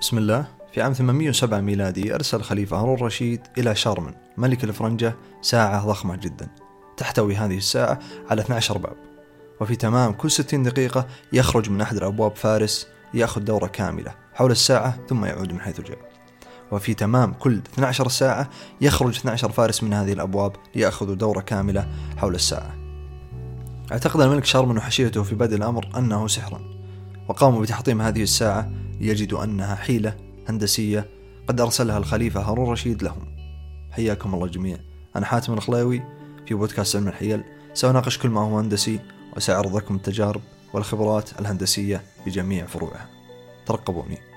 بسم الله. في عام 807 ميلادي أرسل الخليفة هارون الرشيد إلى شارمن ملك الفرنجة ساعة ضخمة جدا. تحتوي هذه الساعة على 12 باب. وفي تمام كل 60 دقيقة يخرج من أحد الأبواب فارس يأخذ دورة كاملة حول الساعة ثم يعود من حيث جاء. وفي تمام كل 12 ساعة يخرج 12 فارس من هذه الأبواب ليأخذوا دورة كاملة حول الساعة. اعتقد الملك شارمن وحشيته في بدء الأمر أنه سحر وقاموا بتحطيم هذه الساعة ليجدوا أنها حيلة هندسية قد أرسلها الخليفة هارون رشيد لهم. حياكم الله جميعا. أنا حاتم الخلاوي في بودكاست علم الحيل. سأناقش كل ما هو هندسي وسأعرض لكم التجارب والخبرات الهندسية بجميع فروعها. ترقبوني.